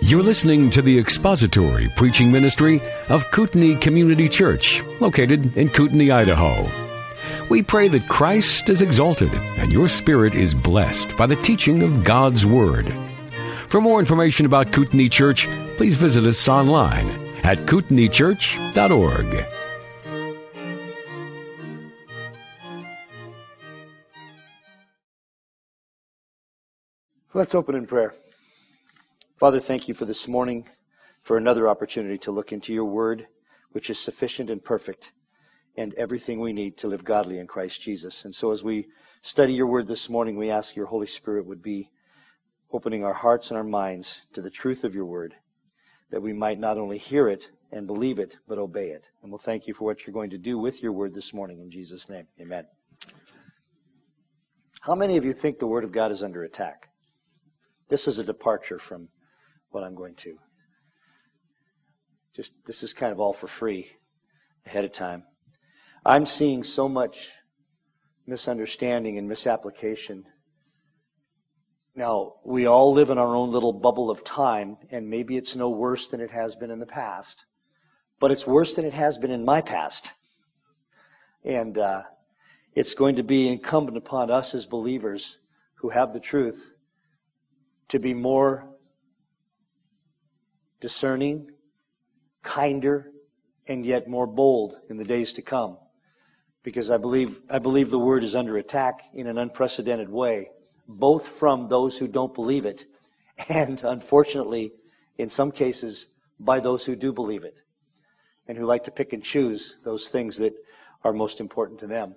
You're listening to the expository preaching ministry of Kootenai Community Church, located in Kootenai, Idaho. We pray that Christ is exalted and your spirit is blessed by the teaching of God's Word. For more information about Kootenai Church, please visit us online at kootenaichurch.org. Let's open in prayer. Father, thank you for this morning, for another opportunity to look into your word, which is sufficient and perfect, and everything we need to live godly in Christ Jesus. And so as we study your word this morning, we ask your Holy Spirit would be opening our hearts and our minds to the truth of your word, that we might not only hear it and believe it, but obey it. And we'll thank you for what you're going to do with your word this morning in Jesus' name. Amen. How many of you think the word of God is under attack? This is a departure from what I'm going to. Just this is kind of all for free ahead of time. I'm seeing so much misunderstanding and misapplication. Now, we all live in our own little bubble of time, and maybe it's no worse than it has been in the past, but it's worse than it has been in my past. And uh, it's going to be incumbent upon us as believers who have the truth to be more discerning, kinder, and yet more bold in the days to come. Because I believe, I believe the word is under attack in an unprecedented way, both from those who don't believe it, and unfortunately, in some cases, by those who do believe it, and who like to pick and choose those things that are most important to them.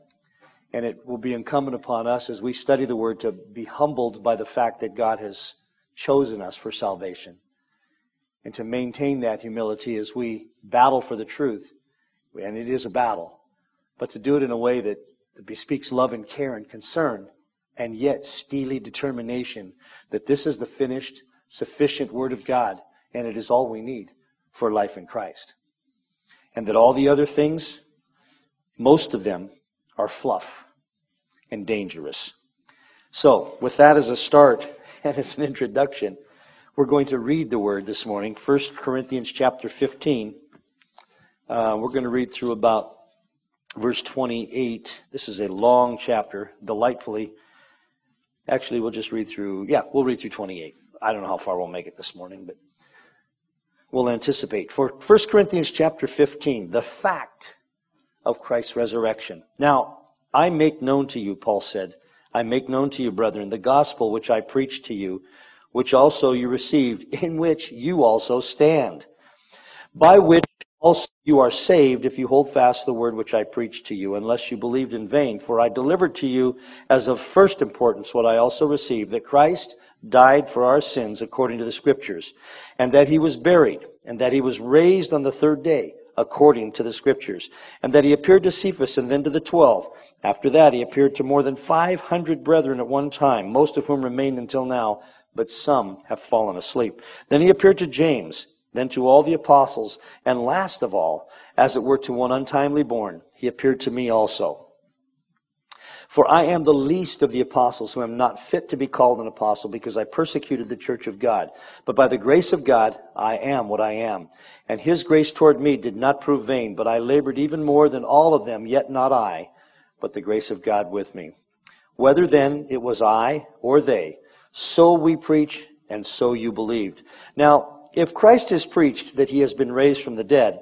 And it will be incumbent upon us as we study the word to be humbled by the fact that God has chosen us for salvation. And to maintain that humility as we battle for the truth, and it is a battle, but to do it in a way that, bespeaks love and care and concern, and yet steely determination that this is the finished, sufficient Word of God, and it is all we need for life in Christ. And that all the other things, most of them, are fluff and dangerous. So, with that as a start, and as an introduction, we're going to read the word this morning, 1 Corinthians chapter 15. Uh, we're going to read through about verse 28. This is a long chapter, delightfully. Actually, we'll just read through, yeah, we'll read through 28. I don't know how far we'll make it this morning, but we'll anticipate. For 1 Corinthians chapter 15, the fact of Christ's resurrection. Now, I make known to you, Paul said, I make known to you, brethren, the gospel which I preached to you, which also you received, in which you also stand, by which also you are saved if you hold fast the word which I preached to you, unless you believed in vain. For I delivered to you as of first importance what I also received, that Christ died for our sins according to the scriptures, and that he was buried, and that he was raised on the third day according to the scriptures, and that he appeared to Cephas and then to the twelve. After that, he appeared to more than 500 brethren at one time, most of whom remain until now, but some have fallen asleep. Then he appeared to James, then to all the apostles, and last of all, as it were to one untimely born, he appeared to me also. For I am the least of the apostles who am not fit to be called an apostle because I persecuted the church of God. But by the grace of God, I am what I am. And his grace toward me did not prove vain, but I labored even more than all of them, yet not I, but the grace of God with me. Whether then it was I or they, so we preach and so you believed. Now, if Christ has preached that he has been raised from the dead,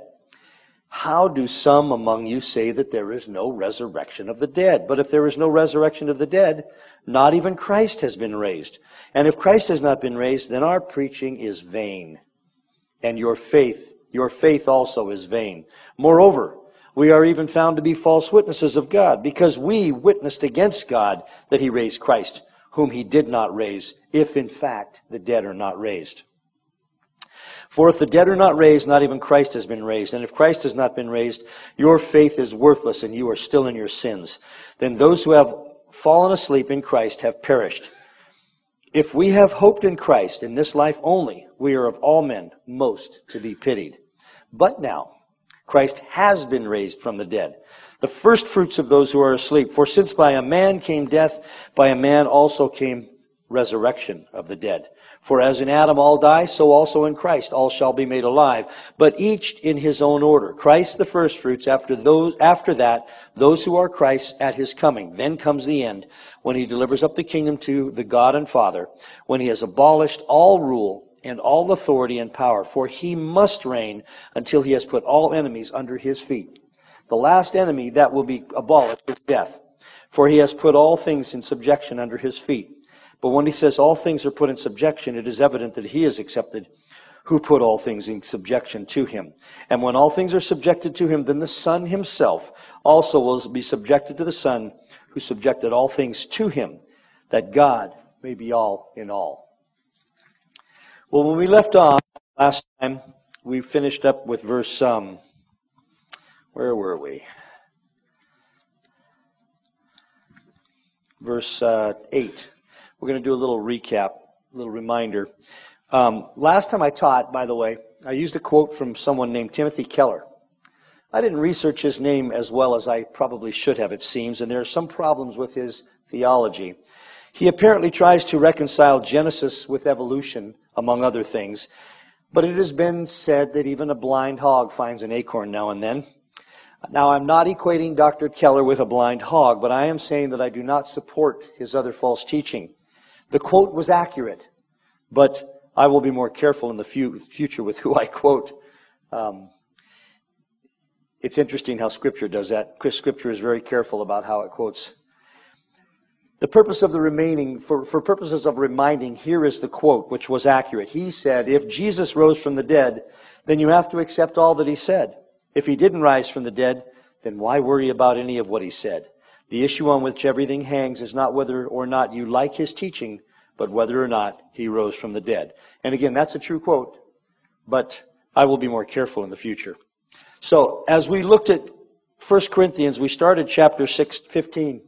how do some among you say that there is no resurrection of the dead? But if there is no resurrection of the dead, not even Christ has been raised. And if Christ has not been raised, then our preaching is vain. And your faith, your faith also is vain. Moreover, we are even found to be false witnesses of God, because we witnessed against God that he raised Christ, whom he did not raise, if in fact the dead are not raised. For if the dead are not raised, not even Christ has been raised. And if Christ has not been raised, your faith is worthless and you are still in your sins. Then those who have fallen asleep in Christ have perished. If we have hoped in Christ in this life only, we are of all men most to be pitied. But now, Christ has been raised from the dead, the first fruits of those who are asleep. For since by a man came death, by a man also came resurrection of the dead. For as in Adam all die, so also in Christ all shall be made alive, but each in his own order. Christ the firstfruits, after those after that, those who are Christ at his coming. Then comes the end, when he delivers up the kingdom to the God and Father, when he has abolished all rule and all authority and power, for he must reign until he has put all enemies under his feet. The last enemy that will be abolished is death, for he has put all things in subjection under his feet. But when he says all things are put in subjection, it is evident that he is accepted who put all things in subjection to him. And when all things are subjected to him, then the Son himself also will be subjected to the Son who subjected all things to him, that God may be all in all. Well, when we left off last time, we finished up with verse, um, where were we? Verse uh, 8. We're going to do a little recap, a little reminder. Um, last time I taught, by the way, I used a quote from someone named Timothy Keller. I didn't research his name as well as I probably should have, it seems, and there are some problems with his theology. He apparently tries to reconcile Genesis with evolution, among other things, but it has been said that even a blind hog finds an acorn now and then. Now, I'm not equating Dr. Keller with a blind hog, but I am saying that I do not support his other false teaching. The quote was accurate, but I will be more careful in the future with who I quote. Um, it's interesting how Scripture does that. Scripture is very careful about how it quotes. The purpose of the remaining, for, for purposes of reminding, here is the quote, which was accurate. He said, If Jesus rose from the dead, then you have to accept all that he said. If he didn't rise from the dead, then why worry about any of what he said? The issue on which everything hangs is not whether or not you like his teaching, but whether or not he rose from the dead. And again, that's a true quote, but I will be more careful in the future. So, as we looked at 1 Corinthians, we started chapter 6, 15,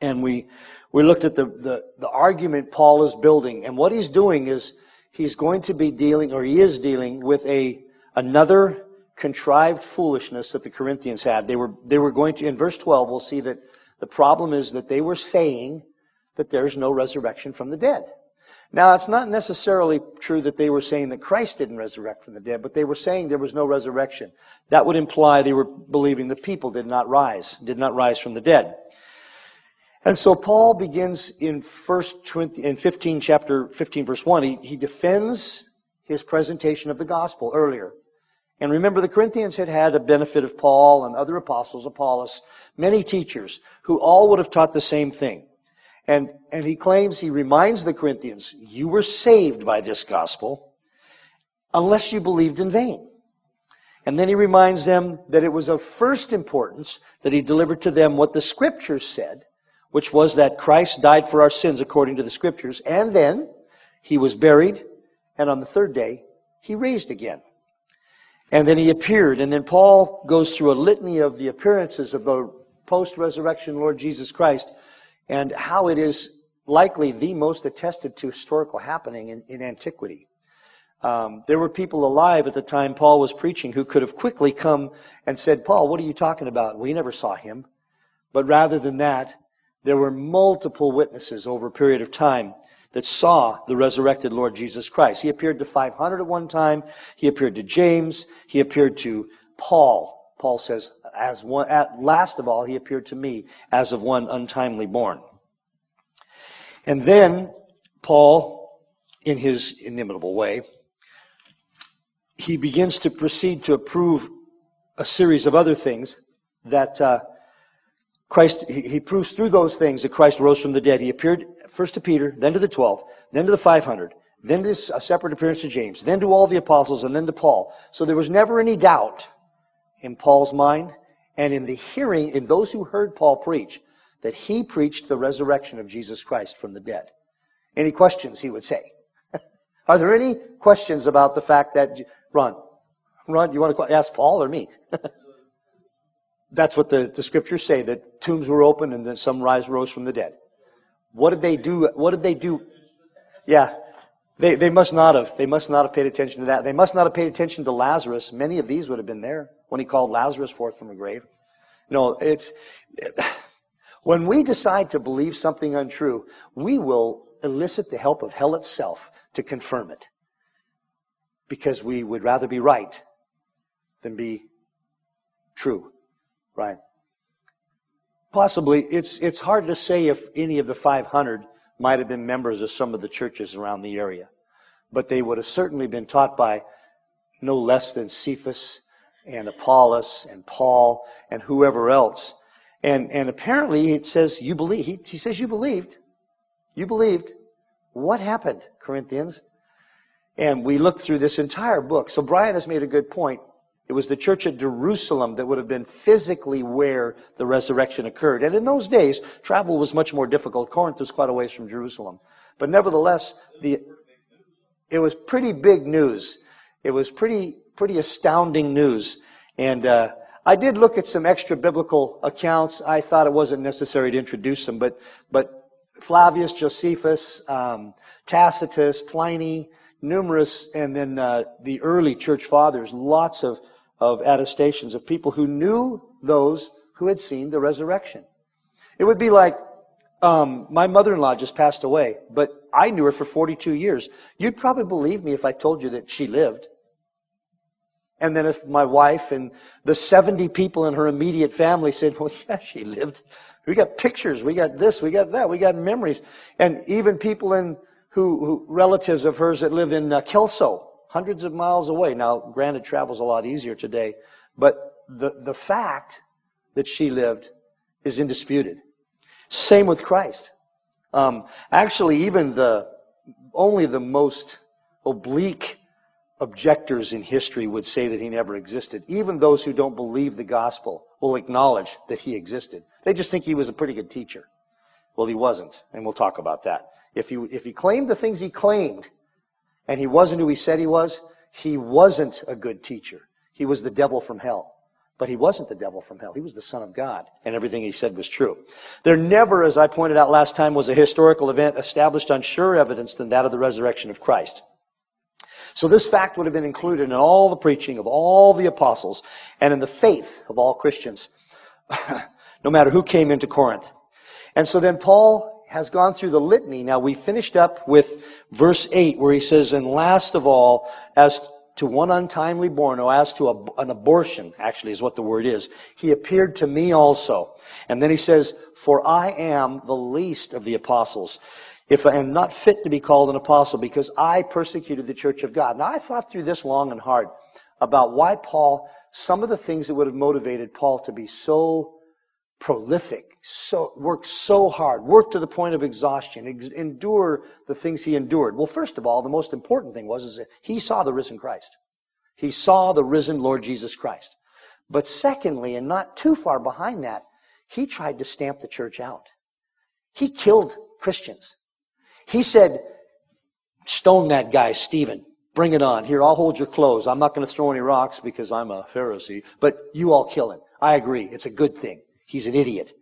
and we, we looked at the, the, the argument Paul is building. And what he's doing is he's going to be dealing, or he is dealing, with a, another contrived foolishness that the Corinthians had. They were, they were going to, in verse 12, we'll see that the problem is that they were saying that there's no resurrection from the dead. Now, it's not necessarily true that they were saying that Christ didn't resurrect from the dead, but they were saying there was no resurrection. That would imply they were believing the people did not rise, did not rise from the dead. And so Paul begins in first 20, in 15 chapter 15 verse 1, he, he defends his presentation of the gospel earlier. And remember, the Corinthians had had a benefit of Paul and other apostles, Apollos, many teachers who all would have taught the same thing. And, and he claims, he reminds the Corinthians, you were saved by this gospel unless you believed in vain. And then he reminds them that it was of first importance that he delivered to them what the scriptures said, which was that Christ died for our sins according to the scriptures, and then he was buried, and on the third day he raised again. And then he appeared. And then Paul goes through a litany of the appearances of the post resurrection Lord Jesus Christ and how it is likely the most attested to historical happening in, in antiquity. Um, there were people alive at the time Paul was preaching who could have quickly come and said, Paul, what are you talking about? We never saw him. But rather than that, there were multiple witnesses over a period of time that saw the resurrected Lord Jesus Christ. He appeared to 500 at one time. He appeared to James. He appeared to Paul. Paul says, as one, at last of all, he appeared to me as of one untimely born. And then Paul, in his inimitable way, he begins to proceed to approve a series of other things that uh, Christ, he, he proves through those things that Christ rose from the dead. He appeared first to Peter, then to the 12, then to the 500, then to a separate appearance to James, then to all the apostles, and then to Paul. So there was never any doubt in Paul's mind and in the hearing, in those who heard Paul preach, that he preached the resurrection of Jesus Christ from the dead. Any questions, he would say. Are there any questions about the fact that, Ron, Ron, you want to ask Paul or me? That's what the, the scriptures say, that tombs were open and that some rise rose from the dead. What did they do? What did they do? Yeah. They, they must not have. They must not have paid attention to that. They must not have paid attention to Lazarus. Many of these would have been there when he called Lazarus forth from the grave. No, it's, when we decide to believe something untrue, we will elicit the help of hell itself to confirm it. Because we would rather be right than be true, right? Possibly, it's, it's hard to say if any of the 500 might have been members of some of the churches around the area, but they would have certainly been taught by no less than Cephas and Apollos and Paul and whoever else. And, and apparently it says you believe. He, he says you believed. You believed. What happened, Corinthians? And we looked through this entire book. So Brian has made a good point. It was the church at Jerusalem that would have been physically where the resurrection occurred. And in those days, travel was much more difficult. Corinth was quite a ways from Jerusalem. But nevertheless, the, it was pretty big news. It was pretty, pretty astounding news. And uh, I did look at some extra biblical accounts. I thought it wasn't necessary to introduce them, but, but Flavius, Josephus, um, Tacitus, Pliny, numerous, and then uh, the early church fathers, lots of of attestations of people who knew those who had seen the resurrection. It would be like um, my mother in law just passed away, but I knew her for 42 years. You'd probably believe me if I told you that she lived. And then if my wife and the 70 people in her immediate family said, well, yeah, she lived. We got pictures, we got this, we got that, we got memories. And even people in who, who relatives of hers that live in uh, Kelso, hundreds of miles away. Now, granted, travel's a lot easier today, but the, the fact that she lived is indisputed. Same with Christ. Um, actually, even the only the most oblique objectors in history would say that he never existed. Even those who don't believe the gospel will acknowledge that he existed. They just think he was a pretty good teacher. Well, he wasn't, and we'll talk about that. If he, if he claimed the things he claimed, and he wasn't who he said he was, he wasn't a good teacher. He was the devil from hell. But he wasn't the devil from hell. He was the Son of God, and everything he said was true. There never, as I pointed out last time, was a historical event established on surer evidence than that of the resurrection of Christ. So this fact would have been included in all the preaching of all the apostles and in the faith of all Christians, no matter who came into Corinth. And so then Paul has gone through the litany. Now we finished up with verse 8 where he says, and last of all, as to one untimely born, or as to a, an abortion, actually is what the word is, he appeared to me also. And then he says, for I am the least of the apostles. If I am not fit to be called an apostle because I persecuted the church of God. Now I thought through this long and hard about why Paul, some of the things that would have motivated Paul to be so prolific, so worked so hard, worked to the point of exhaustion, ex- endure the things he endured. Well, first of all, the most important thing was is that he saw the risen Christ. He saw the risen Lord Jesus Christ. But secondly, and not too far behind that, he tried to stamp the church out. He killed Christians. He said, stone that guy, Stephen. Bring it on. Here, I'll hold your clothes. I'm not going to throw any rocks because I'm a Pharisee, but you all kill him. I agree. It's a good thing. He's an idiot.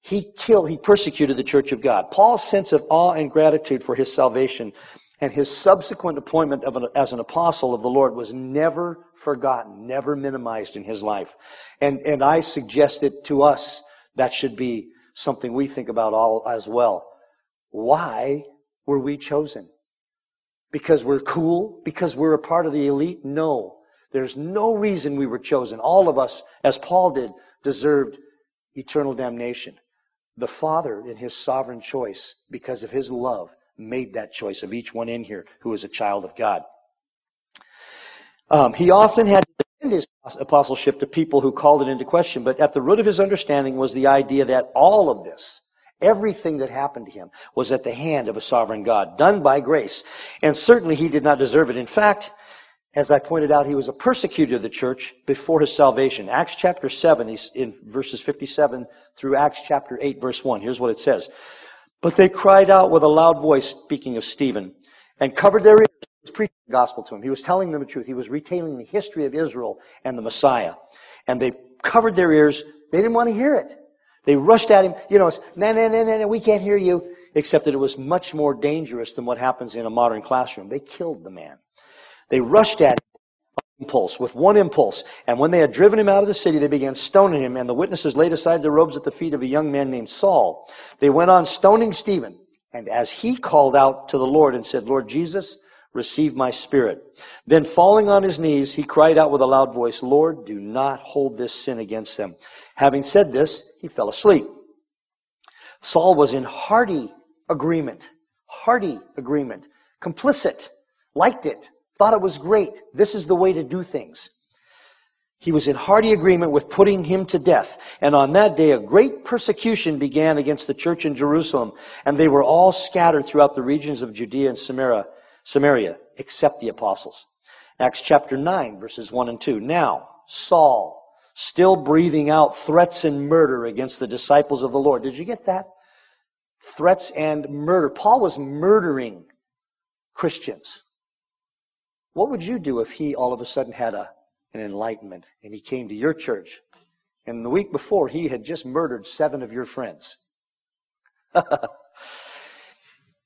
He killed, he persecuted the church of God. Paul's sense of awe and gratitude for his salvation and his subsequent appointment an, as an apostle of the Lord was never forgotten, never minimized in his life. And, and I suggest it to us that should be something we think about all as well. Why were we chosen? Because we're cool? Because we're a part of the elite? No. There's no reason we were chosen. All of us, as Paul did, deserved eternal damnation. The Father, in His sovereign choice, because of His love, made that choice of each one in here who is a child of God. Um, he often had to defend his apostleship to people who called it into question, but at the root of his understanding was the idea that all of this, everything that happened to him, was at the hand of a sovereign God, done by grace. And certainly he did not deserve it. In fact, as I pointed out, he was a persecutor of the church before his salvation. Acts chapter 7, he's in verses 57 through Acts chapter 8, verse 1. Here's what it says. But they cried out with a loud voice, speaking of Stephen, and covered their ears. He was preaching the gospel to him. He was telling them the truth. He was retailing the history of Israel and the Messiah. And they covered their ears. They didn't want to hear it. They rushed at him. You know, it's, no, no, no, no, no, we can't hear you. Except that it was much more dangerous than what happens in a modern classroom. They killed the man. They rushed at him impulse, with one impulse. And when they had driven him out of the city, they began stoning him, and the witnesses laid aside their robes at the feet of a young man named Saul. They went on stoning Stephen, And as he called out to the Lord and said, Lord Jesus, receive my spirit. Then falling on his knees, he cried out with a loud voice, Lord, do not hold this sin against them. Having said this, he fell asleep. Saul was in hearty agreement, hearty agreement, complicit, liked it, thought it was great. This is the way to do things. He was in hearty agreement with putting him to death. And on that day, a great persecution began against the church in Jerusalem, and they were all scattered throughout the regions of Judea and Samaria, Samaria, except the apostles. Acts chapter 9, verses 1 and 2. Now, Saul, still breathing out threats and murder against the disciples of the Lord. Did you get that? Threats and murder. Paul was murdering Christians. What would you do if he all of a sudden had a and enlightenment. And he came to your church. And the week before, he had just murdered seven of your friends.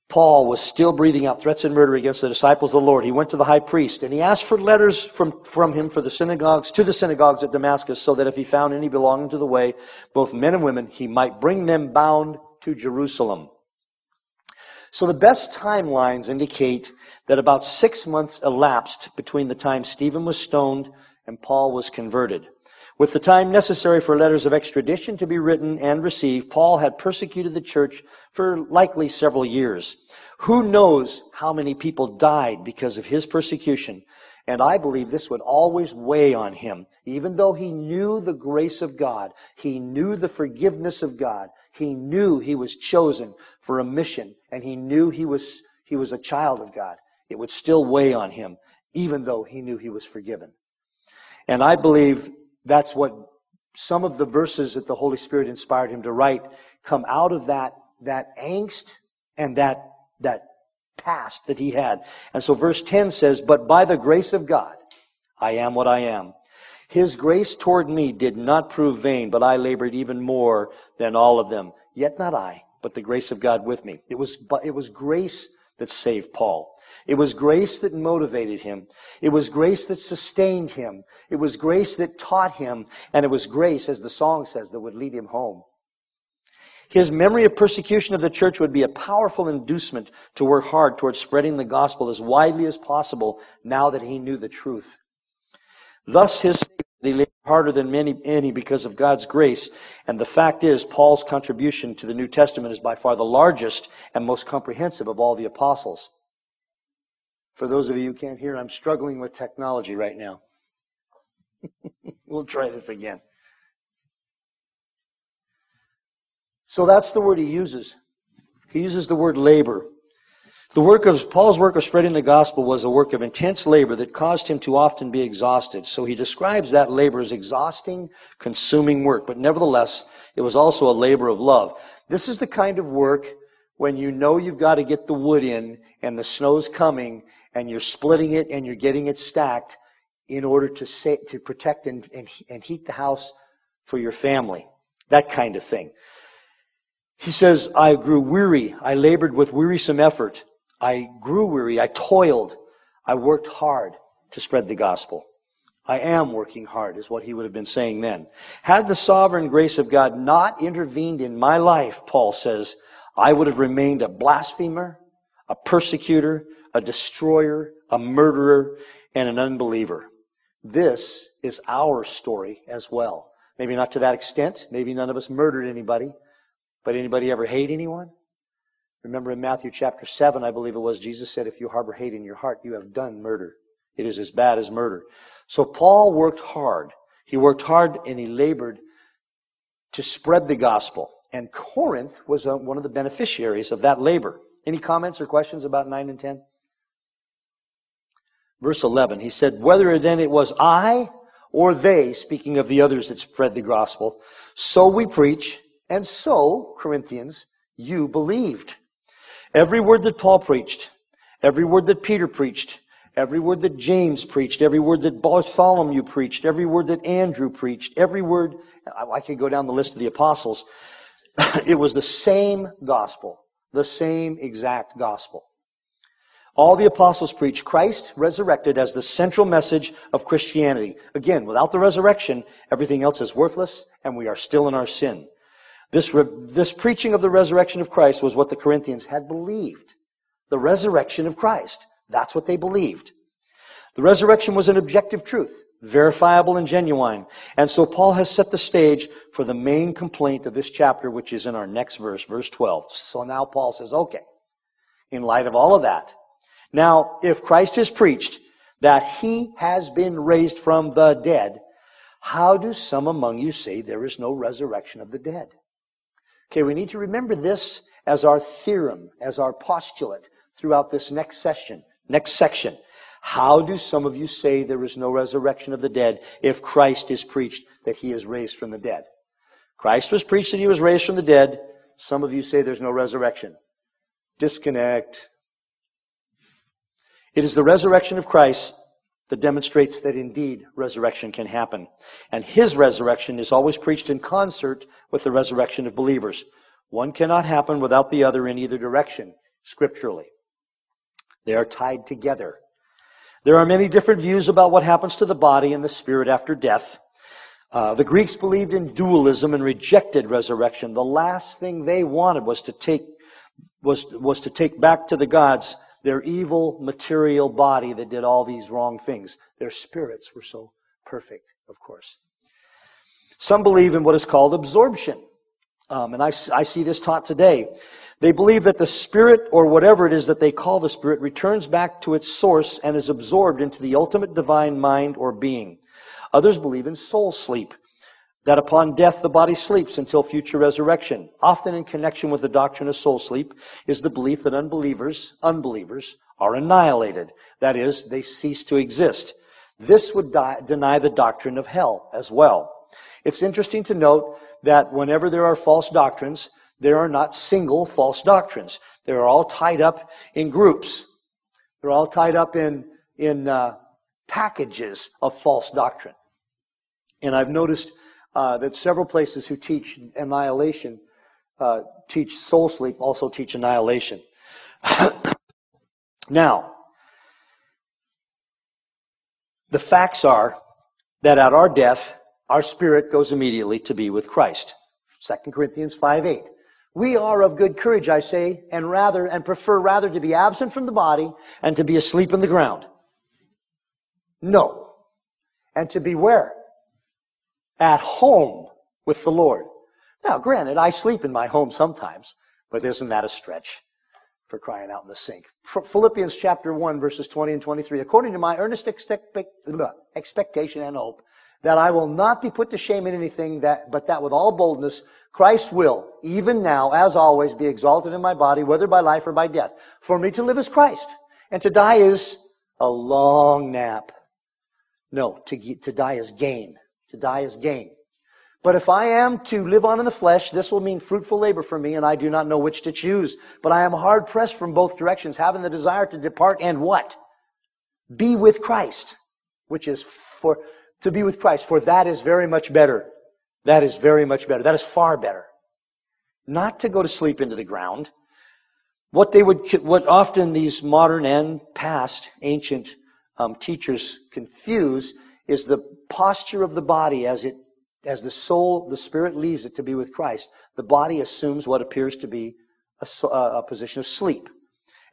Paul was still breathing out threats and murder against the disciples of the Lord. He went to the high priest and he asked for letters from, from him for the synagogues, to the synagogues at Damascus, so that if he found any belonging to the way, both men and women, he might bring them bound to Jerusalem. So the best timelines indicate that about six months elapsed between the time Stephen was stoned and Paul was converted. With the time necessary for letters of extradition to be written and received, Paul had persecuted the church for likely several years. Who knows how many people died because of his persecution? And I believe this would always weigh on him. Even though he knew the grace of God, he knew the forgiveness of God, he knew he was chosen for a mission, and he knew he was, he was a child of God. It would still weigh on him, even though he knew he was forgiven. And I believe that's what some of the verses that the Holy Spirit inspired him to write come out of that, that angst and that, that past that he had. And so verse 10 says, But by the grace of God, I am what I am. His grace toward me did not prove vain, but I labored even more than all of them. Yet not I, but the grace of God with me. It was, it was grace that saved Paul. It was grace that motivated him. It was grace that sustained him. It was grace that taught him. And it was grace, as the song says, that would lead him home. His memory of persecution of the church would be a powerful inducement to work hard towards spreading the gospel as widely as possible now that he knew the truth. Thus, his he labored harder than many, any because of God's grace. And the fact is, Paul's contribution to the New Testament is by far the largest and most comprehensive of all the apostles. For those of you who can't hear, I'm struggling with technology right now. we'll try this again. So that's the word he uses. He uses the word labor. The work of Paul's work of spreading the gospel was a work of intense labor that caused him to often be exhausted. So he describes that labor as exhausting, consuming work, but nevertheless, it was also a labor of love. This is the kind of work when you know you've got to get the wood in and the snow's coming and you're splitting it and you're getting it stacked in order to, say, to protect and, and, and heat the house for your family. That kind of thing. He says, I grew weary. I labored with wearisome effort. I grew weary. I toiled. I worked hard to spread the gospel. I am working hard, is what he would have been saying then. Had the sovereign grace of God not intervened in my life, Paul says, I would have remained a blasphemer, a persecutor, a destroyer, a murderer, and an unbeliever. This is our story as well. Maybe not to that extent. Maybe none of us murdered anybody. But anybody ever hate anyone? Remember in Matthew chapter 7, I believe it was, Jesus said, if you harbor hate in your heart, you have done murder. It is as bad as murder. So Paul worked hard. He worked hard and he labored to spread the gospel. And Corinth was uh, one of the beneficiaries of that labor. Any comments or questions about 9 and 10? Verse 11, he said, Whether then it was I or they, speaking of the others that spread the gospel, so we preach, and so, Corinthians, you believed. Every word that Paul preached, every word that Peter preached, every word that James preached, every word that Bartholomew preached, every word that Andrew preached, every word, I could go down the list of the apostles, it was the same gospel, the same exact gospel. All the apostles preach Christ resurrected as the central message of Christianity. Again, without the resurrection, everything else is worthless and we are still in our sin. This, re- this preaching of the resurrection of Christ was what the Corinthians had believed. The resurrection of Christ. That's what they believed. The resurrection was an objective truth, verifiable and genuine. And so Paul has set the stage for the main complaint of this chapter, which is in our next verse, verse 12. So now Paul says, okay, in light of all of that, now if Christ is preached that he has been raised from the dead, how do some among you say there is no resurrection of the dead? Okay, we need to remember this as our theorem, as our postulate throughout this next session, next section. How do some of you say there is no resurrection of the dead if Christ is preached that he is raised from the dead? Christ was preached that he was raised from the dead. Some of you say there's no resurrection. Disconnect. It is the resurrection of Christ that demonstrates that indeed resurrection can happen. And his resurrection is always preached in concert with the resurrection of believers. One cannot happen without the other in either direction, scripturally. They are tied together. There are many different views about what happens to the body and the spirit after death. Uh, the Greeks believed in dualism and rejected resurrection. The last thing they wanted was to take was, was to take back to the gods their evil material body that did all these wrong things. Their spirits were so perfect, of course. Some believe in what is called absorption. Um, and I, I see this taught today. They believe that the spirit, or whatever it is that they call the spirit, returns back to its source and is absorbed into the ultimate divine mind or being. Others believe in soul sleep that upon death the body sleeps until future resurrection. Often in connection with the doctrine of soul sleep is the belief that unbelievers, unbelievers are annihilated. That is, they cease to exist. This would die, deny the doctrine of hell as well. It's interesting to note that whenever there are false doctrines, there are not single false doctrines. They're all tied up in groups. They're all tied up in, in uh, packages of false doctrine. And I've noticed uh, that several places who teach annihilation uh, teach soul sleep, also teach annihilation. now, the facts are that at our death, our spirit goes immediately to be with Christ. 2 Corinthians 5 8. We are of good courage, I say, and rather, and prefer rather to be absent from the body and to be asleep in the ground. No. And to be where? At home with the Lord. Now, granted, I sleep in my home sometimes, but isn't that a stretch for crying out in the sink? Philippians chapter 1, verses 20 and 23. According to my earnest expectation and hope, that I will not be put to shame in anything, that, but that with all boldness, Christ will, even now, as always, be exalted in my body, whether by life or by death. For me to live is Christ, and to die is a long nap. No, to, to die is gain. To die is gain. But if I am to live on in the flesh, this will mean fruitful labor for me, and I do not know which to choose. But I am hard pressed from both directions, having the desire to depart and what? Be with Christ, which is for, to be with Christ, for that is very much better. That is very much better. That is far better. Not to go to sleep into the ground. What they would, what often these modern and past ancient um, teachers confuse is the posture of the body as it as the soul, the spirit leaves it to be with Christ, the body assumes what appears to be a, a position of sleep.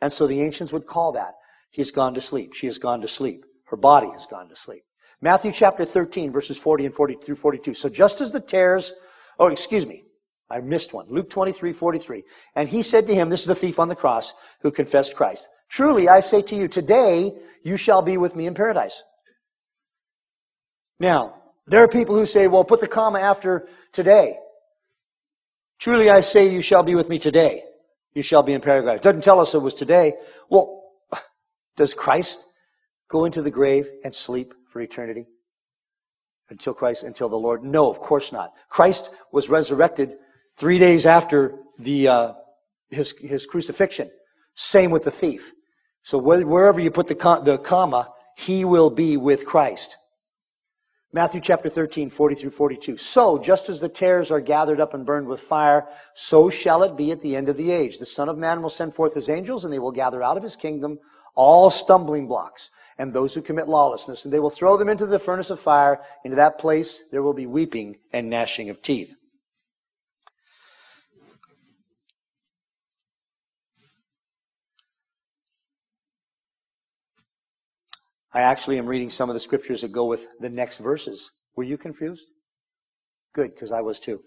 And so the ancients would call that. He has gone to sleep. She has gone to sleep. Her body has gone to sleep. Matthew chapter 13, verses 40 and 40 through 42. So just as the tares, oh, excuse me, I missed one. Luke 23, 43. And he said to him, this is the thief on the cross who confessed Christ. Truly, I say to you, today you shall be with me in paradise. Now, there are people who say, well, put the comma after today. Truly I say, you shall be with me today. You shall be in paradise. Doesn't tell us it was today. Well, does Christ go into the grave and sleep for eternity? Until Christ, until the Lord? No, of course not. Christ was resurrected three days after the, uh, his, his crucifixion. Same with the thief. So wherever you put the, the comma, he will be with Christ. Matthew chapter 13, 40 through 42. So, just as the tares are gathered up and burned with fire, so shall it be at the end of the age. The Son of Man will send forth his angels, and they will gather out of his kingdom all stumbling blocks and those who commit lawlessness, and they will throw them into the furnace of fire. Into that place there will be weeping and gnashing of teeth. I actually am reading some of the scriptures that go with the next verses. Were you confused? Good, because I was too.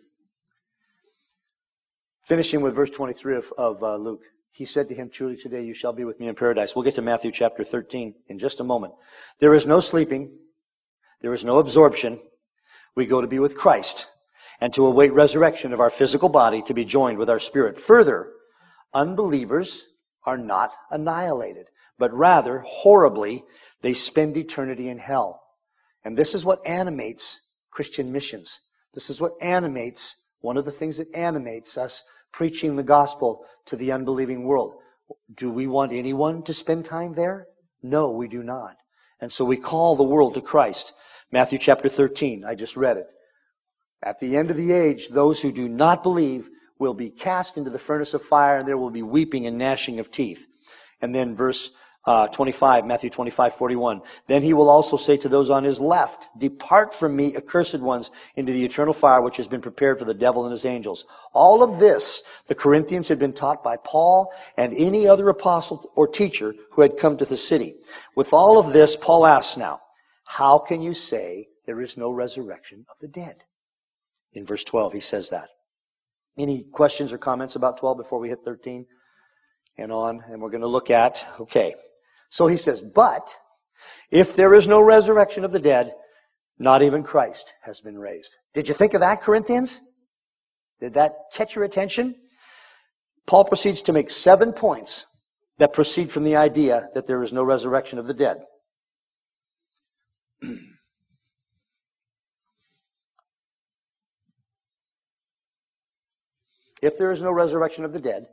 Finishing with verse 23 of, of uh, Luke. He said to him, Truly today you shall be with me in paradise. We'll get to Matthew chapter 13 in just a moment. There is no sleeping. There is no absorption. We go to be with Christ and to await resurrection of our physical body to be joined with our spirit. Further, unbelievers are not annihilated, but rather horribly they spend eternity in hell. And this is what animates Christian missions. This is what animates, one of the things that animates us preaching the gospel to the unbelieving world. Do we want anyone to spend time there? No, we do not. And so we call the world to Christ. Matthew chapter 13, I just read it. At the end of the age, those who do not believe will be cast into the furnace of fire, and there will be weeping and gnashing of teeth. And then verse uh, 25, Matthew 25, 41. Then he will also say to those on his left, Depart from me, accursed ones, into the eternal fire which has been prepared for the devil and his angels. All of this, the Corinthians had been taught by Paul and any other apostle or teacher who had come to the city. With all of this, Paul asks now, How can you say there is no resurrection of the dead? In verse 12, he says that. Any questions or comments about 12 before we hit 13 and on? And we're going to look at, okay. So he says, but if there is no resurrection of the dead, not even Christ has been raised. Did you think of that, Corinthians? Did that catch your attention? Paul proceeds to make seven points that proceed from the idea that there is no resurrection of the dead. if there is no resurrection of the dead,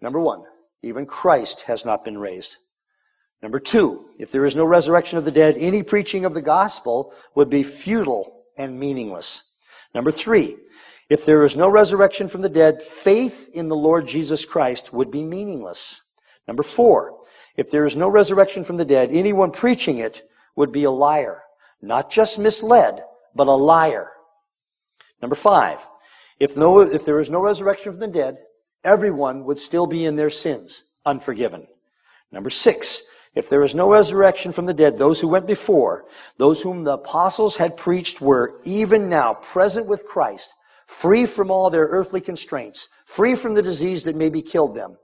number one, even Christ has not been raised. Number two, if there is no resurrection of the dead, any preaching of the gospel would be futile and meaningless. Number three, if there is no resurrection from the dead, faith in the Lord Jesus Christ would be meaningless. Number four, if there is no resurrection from the dead, anyone preaching it would be a liar. Not just misled, but a liar. Number five, if, no, if there is no resurrection from the dead, everyone would still be in their sins, unforgiven. Number six, if there is no resurrection from the dead, those who went before, those whom the apostles had preached were even now present with Christ, free from all their earthly constraints, free from the disease that maybe killed them,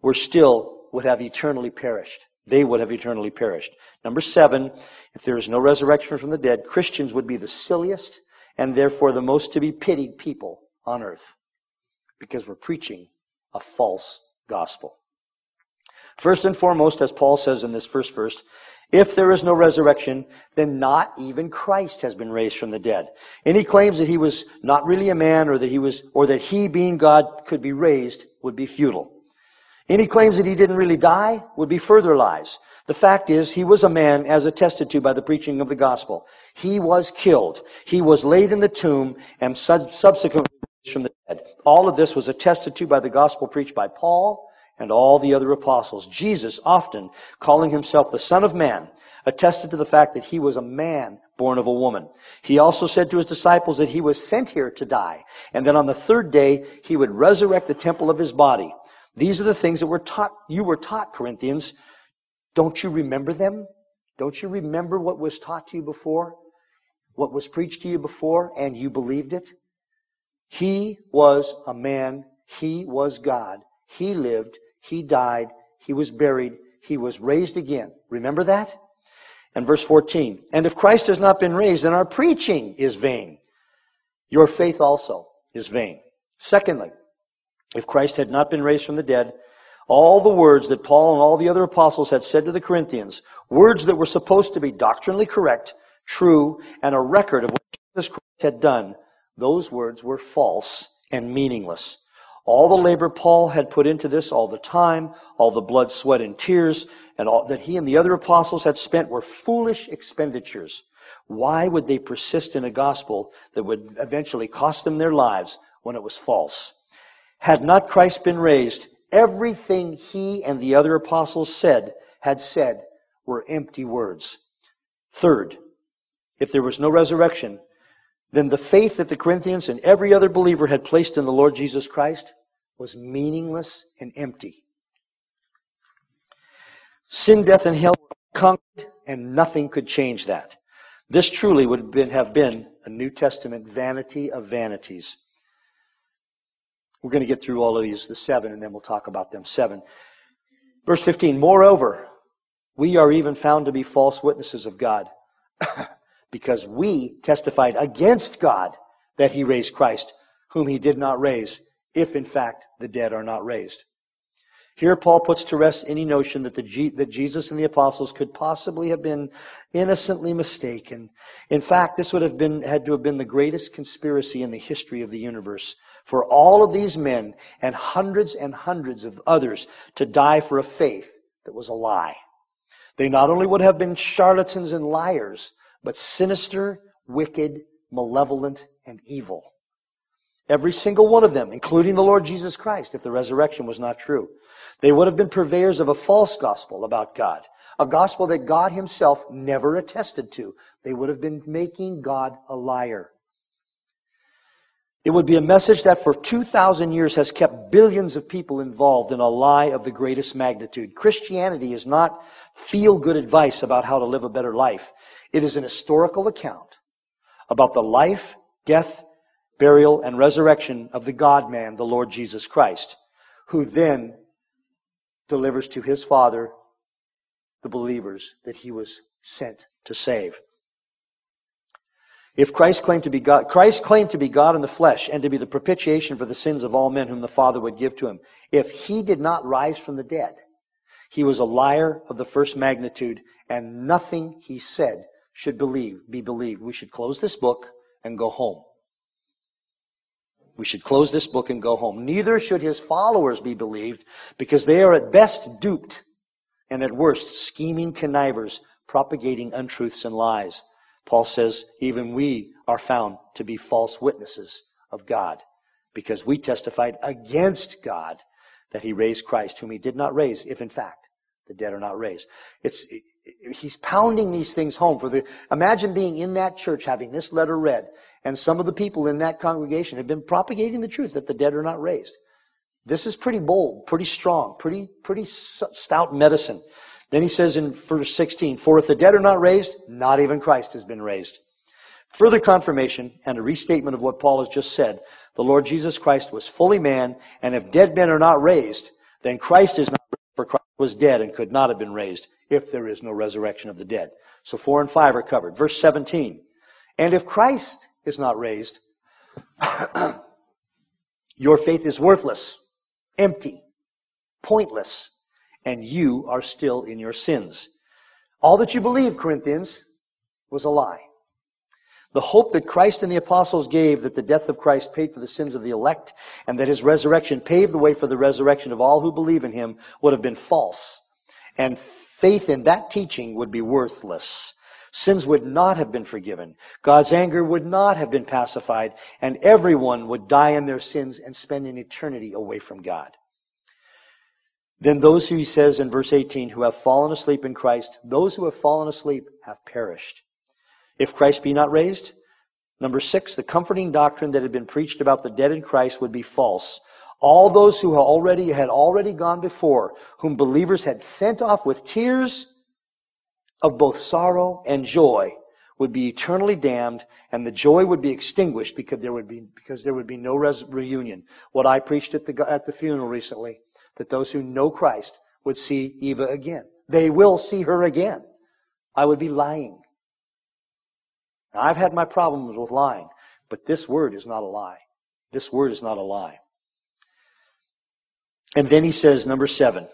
were still would have eternally perished. They would have eternally perished. Number seven, if there is no resurrection from the dead, Christians would be the silliest and therefore the most to be pitied people on earth because we're preaching a false gospel. First and foremost, as Paul says in this first verse, if there is no resurrection, then not even Christ has been raised from the dead. Any claims that he was not really a man or that he was, or that he being God could be raised would be futile. Any claims that he didn't really die would be further lies. The fact is, he was a man as attested to by the preaching of the gospel. He was killed. He was laid in the tomb and subsequently raised from the dead. All of this was attested to by the gospel preached by Paul and all the other apostles. Jesus, often calling himself the Son of Man, attested to the fact that he was a man born of a woman. He also said to his disciples that he was sent here to die, and that on the third day he would resurrect the temple of his body. These are the things that were taught, you were taught, Corinthians, don't you remember them? Don't you remember what was taught to you before? What was preached to you before and you believed it? He was a man. He was God. He lived. He died. He was buried. He was raised again. Remember that? And verse 14. And if Christ has not been raised, then our preaching is vain. Your faith also is vain. Secondly, if Christ had not been raised from the dead, all the words that Paul and all the other apostles had said to the Corinthians, words that were supposed to be doctrinally correct, true, and a record of what Jesus Christ had done, those words were false and meaningless. All the labor Paul had put into this, all the time, all the blood, sweat, and tears, and all that he and the other apostles had spent were foolish expenditures. Why would they persist in a gospel that would eventually cost them their lives when it was false? Had not Christ been raised, Everything he and the other apostles said, had said, were empty words. Third, if there was no resurrection, then the faith that the Corinthians and every other believer had placed in the Lord Jesus Christ was meaningless and empty. Sin, death, and hell were conquered, and nothing could change that. This truly would have been, have been a New Testament vanity of vanities. We're going to get through all of these, the seven, and then we'll talk about them. Seven. Verse 15, moreover, we are even found to be false witnesses of God because we testified against God that he raised Christ, whom he did not raise, if in fact the dead are not raised. Here, Paul puts to rest any notion that, the, that Jesus and the apostles could possibly have been innocently mistaken. In fact, this would have been, had to have been the greatest conspiracy in the history of the universe for all of these men and hundreds and hundreds of others to die for a faith that was a lie. They not only would have been charlatans and liars, but sinister, wicked, malevolent, and evil. Every single one of them, including the Lord Jesus Christ, if the resurrection was not true. They would have been purveyors of a false gospel about God, a gospel that God himself never attested to. They would have been making God a liar. It would be a message that for 2,000 years has kept billions of people involved in a lie of the greatest magnitude. Christianity is not feel good advice about how to live a better life. It is an historical account about the life, death, burial, and resurrection of the God man, the Lord Jesus Christ, who then delivers to his Father the believers that he was sent to save. If Christ claimed to be God, Christ claimed to be God in the flesh and to be the propitiation for the sins of all men whom the Father would give to him. If he did not rise from the dead, he was a liar of the first magnitude, and nothing he said should believe, be believed. We should close this book and go home. We should close this book and go home. Neither should his followers be believed because they are at best duped and at worst scheming connivers propagating untruths and lies. Paul says, even we are found to be false witnesses of God because we testified against God that he raised Christ, whom he did not raise, if in fact the dead are not raised. It's, he's pounding these things home for the, imagine being in that church having this letter read and some of the people in that congregation have been propagating the truth that the dead are not raised. This is pretty bold, pretty strong, pretty, pretty stout medicine. Then he says in verse 16, For if the dead are not raised, not even Christ has been raised. Further confirmation and a restatement of what Paul has just said. The Lord Jesus Christ was fully man, and if dead men are not raised, then Christ is not for Christ was dead and could not have been raised if there is no resurrection of the dead. So four and five are covered. Verse 17. And if Christ is not raised, your faith is worthless, empty, pointless, and you are still in your sins. All that you believe, Corinthians, was a lie. The hope that Christ and the apostles gave that the death of Christ paid for the sins of the elect and that his resurrection paved the way for the resurrection of all who believe in him would have been false. And faith in that teaching would be worthless. Sins would not have been forgiven. God's anger would not have been pacified, and everyone would die in their sins and spend an eternity away from God. Then those who he says in verse 18, who have fallen asleep in Christ, those who have fallen asleep have perished. If Christ be not raised, number six, the comforting doctrine that had been preached about the dead in Christ would be false. All those who already had already gone before, whom believers had sent off with tears of both sorrow and joy would be eternally damned and the joy would be extinguished because there would be, because there would be no res- reunion. What I preached at the, at the funeral recently, that those who know Christ would see Eva again. They will see her again. I would be lying. Now, I've had my problems with lying, but this word is not a lie. This word is not a lie. And then he says, number seven,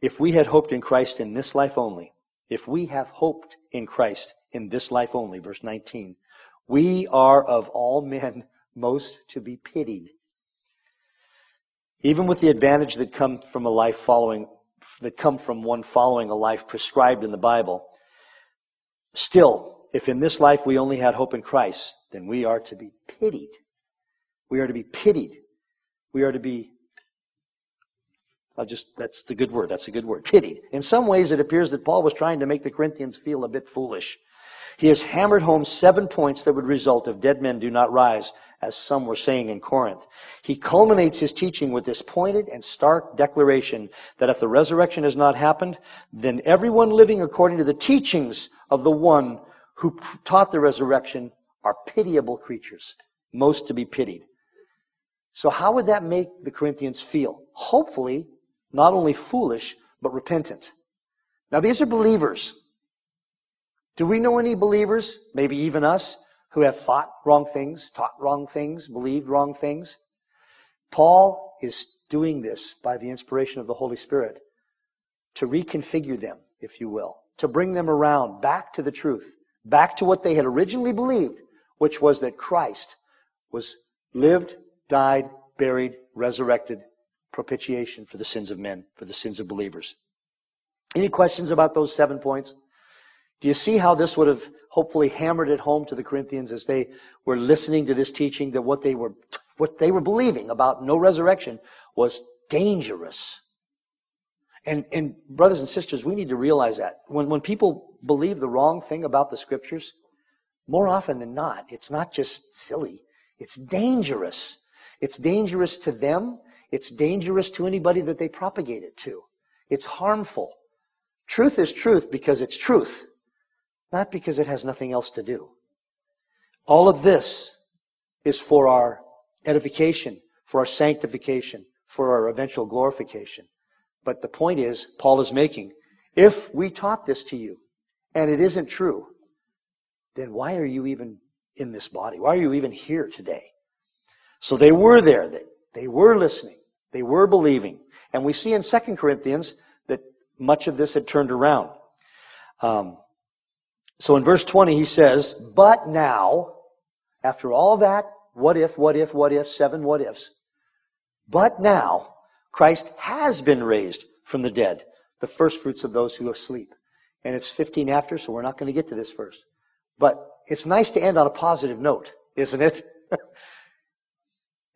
if we had hoped in Christ in this life only, if we have hoped in Christ in this life only, verse 19, we are of all men most to be pitied. Even with the advantage that come from a life following, that come from one following a life prescribed in the Bible, still, if in this life we only had hope in Christ, then we are to be pitied. We are to be pitied. We are to be I'll just, that's the good word. That's a good word. Pitied. In some ways, it appears that Paul was trying to make the Corinthians feel a bit foolish. He has hammered home seven points that would result if dead men do not rise, as some were saying in Corinth. He culminates his teaching with this pointed and stark declaration that if the resurrection has not happened, then everyone living according to the teachings of the one who taught the resurrection are pitiable creatures, most to be pitied. So how would that make the Corinthians feel? Hopefully, not only foolish, but repentant. Now these are believers. Do we know any believers, maybe even us, who have thought wrong things, taught wrong things, believed wrong things? Paul is doing this by the inspiration of the Holy Spirit to reconfigure them, if you will, to bring them around back to the truth, back to what they had originally believed, which was that Christ was lived, died, buried, resurrected, propitiation for the sins of men, for the sins of believers. Any questions about those seven points? Do you see how this would have hopefully hammered it home to the Corinthians as they were listening to this teaching that what they were, what they were believing about no resurrection was dangerous. And, and brothers and sisters, we need to realize that. When, when people believe the wrong thing about the scriptures, more often than not, it's not just silly. It's dangerous. It's dangerous to them. It's dangerous to anybody that they propagate it to. It's harmful. Truth is truth because it's truth not because it has nothing else to do. All of this is for our edification, for our sanctification, for our eventual glorification. But the point is, Paul is making, if we taught this to you and it isn't true, then why are you even in this body? Why are you even here today? So they were there, they, they were listening, they were believing. And we see in 2 Corinthians that much of this had turned around. Um, so in verse 20, he says, But now, after all that, what if, what if, what if, seven what ifs, but now, Christ has been raised from the dead, the first fruits of those who are asleep. And it's 15 after, so we're not going to get to this verse. But it's nice to end on a positive note, isn't it?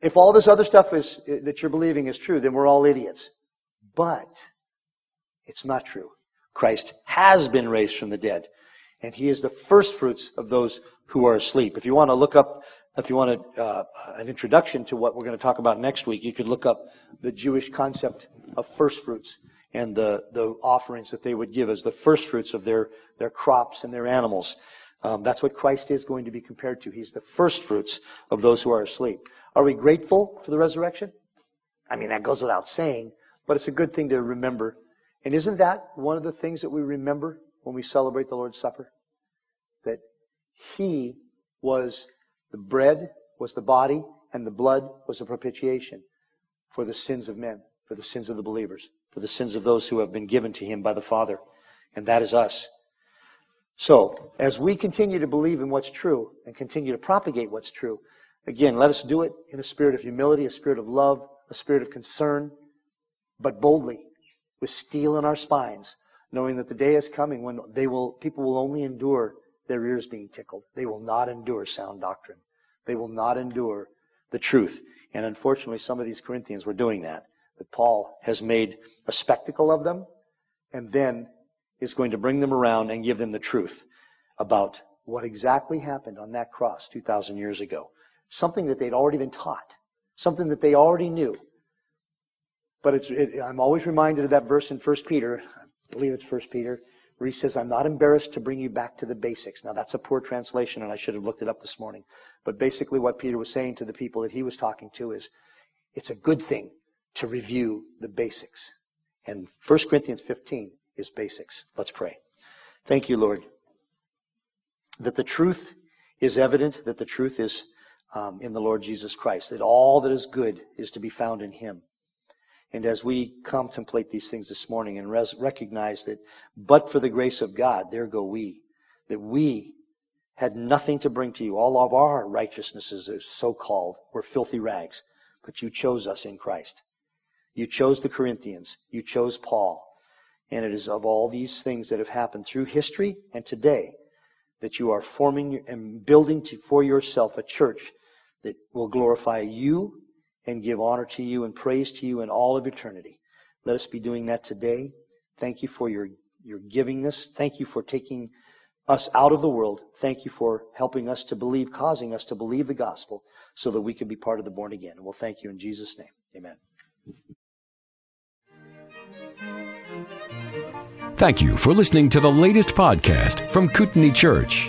if all this other stuff is, that you're believing is true, then we're all idiots. But it's not true. Christ has been raised from the dead and he is the first fruits of those who are asleep. If you want to look up, if you want a, uh, an introduction to what we're going to talk about next week, you could look up the Jewish concept of first fruits and the, the offerings that they would give as the first fruits of their, their crops and their animals. Um, that's what Christ is going to be compared to. He's the first fruits of those who are asleep. Are we grateful for the resurrection? I mean, that goes without saying, but it's a good thing to remember. And isn't that one of the things that we remember when we celebrate the Lord's Supper? That He was the bread, was the body, and the blood was a propitiation for the sins of men, for the sins of the believers, for the sins of those who have been given to Him by the Father. And that is us. So, as we continue to believe in what's true and continue to propagate what's true, again, let us do it in a spirit of humility, a spirit of love, a spirit of concern, but boldly, with steel in our spines, knowing that the day is coming when they will, people will only endure their ears being tickled. They will not endure sound doctrine. They will not endure the truth. And unfortunately, some of these Corinthians were doing that. But Paul has made a spectacle of them and then is going to bring them around and give them the truth about what exactly happened on that cross 2,000 years ago. Something that they'd already been taught. Something that they already knew. But it, I'm always reminded of that verse in 1 Peter. I believe it's 1 Peter, where he says, I'm not embarrassed to bring you back to the basics. Now, that's a poor translation, and I should have looked it up this morning. But basically, what Peter was saying to the people that he was talking to is, it's a good thing to review the basics. And 1 Corinthians 15 is basics. Let's pray. Thank you, Lord, that the truth is evident, that the truth is um, in the Lord Jesus Christ, that all that is good is to be found in him. And as we contemplate these things this morning and res- recognize that, but for the grace of God, there go we, that we had nothing to bring to you. All of our righteousnesses, so called, were filthy rags, but you chose us in Christ. You chose the Corinthians. You chose Paul. And it is of all these things that have happened through history and today that you are forming and building to, for yourself a church that will glorify you and give honor to you and praise to you in all of eternity. Let us be doing that today. Thank you for your, your giving this. Thank you for taking us out of the world. Thank you for helping us to believe, causing us to believe the gospel so that we can be part of the born again. And we'll thank you in Jesus' name. Amen. Thank you for listening to the latest podcast from Kootenai Church.